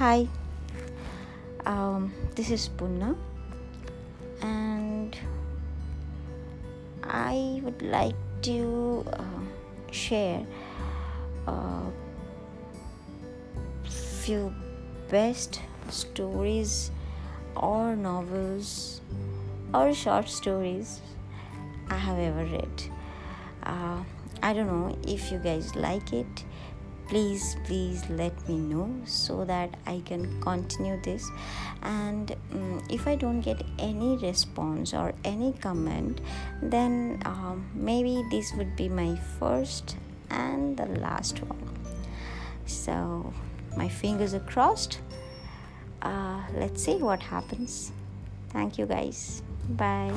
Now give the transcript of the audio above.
Hi, um, this is Punna, and I would like to uh, share a few best stories or novels or short stories I have ever read. Uh, I don't know if you guys like it. Please, please let me know so that I can continue this. And um, if I don't get any response or any comment, then um, maybe this would be my first and the last one. So, my fingers are crossed. Uh, let's see what happens. Thank you, guys. Bye.